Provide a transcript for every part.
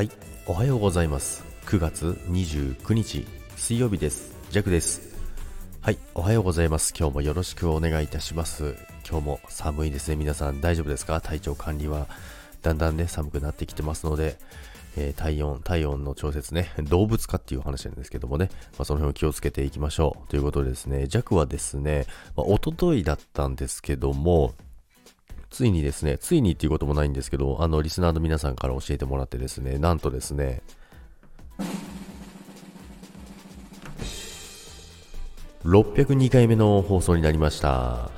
はい。おはようございます。9月29日水曜日です。ジャクです。はい。おはようございます。今日もよろしくお願いいたします。今日も寒いですね。皆さん大丈夫ですか？体調管理はだんだんね寒くなってきてますのでえー、体温、体温の調節ね、動物化っていう話なんですけどもね、まあ、その辺を気をつけていきましょう。ということでですね、弱はですね、まあ、おとといだったんですけども、ついにですね、ついにっていうこともないんですけど、あの、リスナーの皆さんから教えてもらってですね、なんとですね、602回目の放送になりました。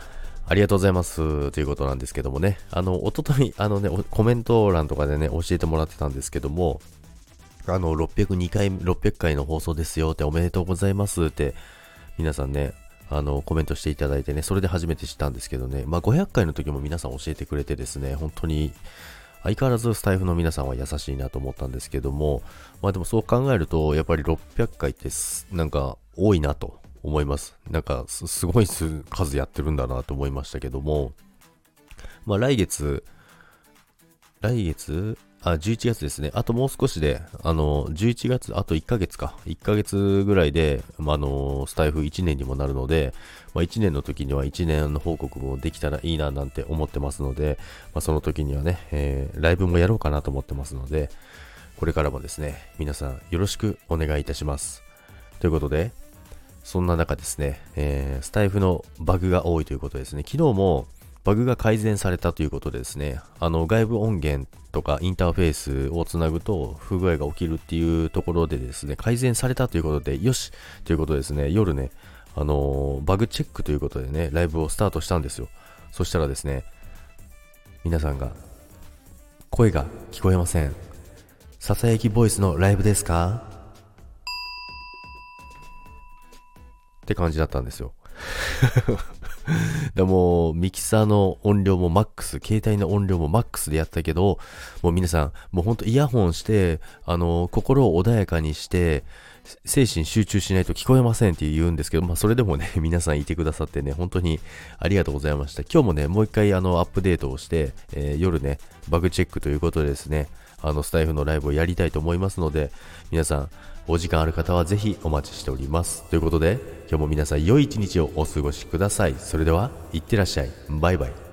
ありがとうございますということなんですけどもね、あの、おととい、あのね、コメント欄とかでね、教えてもらってたんですけども、あの、602回、600回の放送ですよっておめでとうございますって、皆さんね、あの、コメントしていただいてね、それで初めて知ったんですけどね、まあ、500回の時も皆さん教えてくれてですね、本当に、相変わらずスタイフの皆さんは優しいなと思ったんですけども、まあでもそう考えると、やっぱり600回ってなんか多いなと思います。なんかすごい数やってるんだなと思いましたけども、まあ来月、来月あ、11月ですね。あともう少しで、あの、11月、あと1ヶ月か。1ヶ月ぐらいで、まあ、あの、スタイフ1年にもなるので、まあ、1年の時には1年の報告もできたらいいななんて思ってますので、まあ、その時にはね、えー、ライブもやろうかなと思ってますので、これからもですね、皆さんよろしくお願いいたします。ということで、そんな中ですね、えー、スタイフのバグが多いということですね。昨日も、バグが改善されたということでですね、あの外部音源とかインターフェースをつなぐと不具合が起きるっていうところでですね、改善されたということで、よしということですね、夜ね、あのー、バグチェックということでね、ライブをスタートしたんですよ。そしたらですね、皆さんが、声が聞こえません。ささやきボイスのライブですか？って感じだったんですよ。でも、ミキサーの音量もマックス、携帯の音量もマックスでやったけど、もう皆さん、もうほんとイヤホンして、あの、心を穏やかにして、精神集中しないと聞こえませんって言うんですけど、まあそれでもね、皆さんいてくださってね、本当にありがとうございました。今日もね、もう一回あの、アップデートをして、えー、夜ね、バグチェックということでですね、あの、スタイフのライブをやりたいと思いますので、皆さん、お時間ある方はぜひお待ちしております。ということで、今日も皆さん良い一日をお過ごしください。それでは、いってらっしゃい。バイバイ。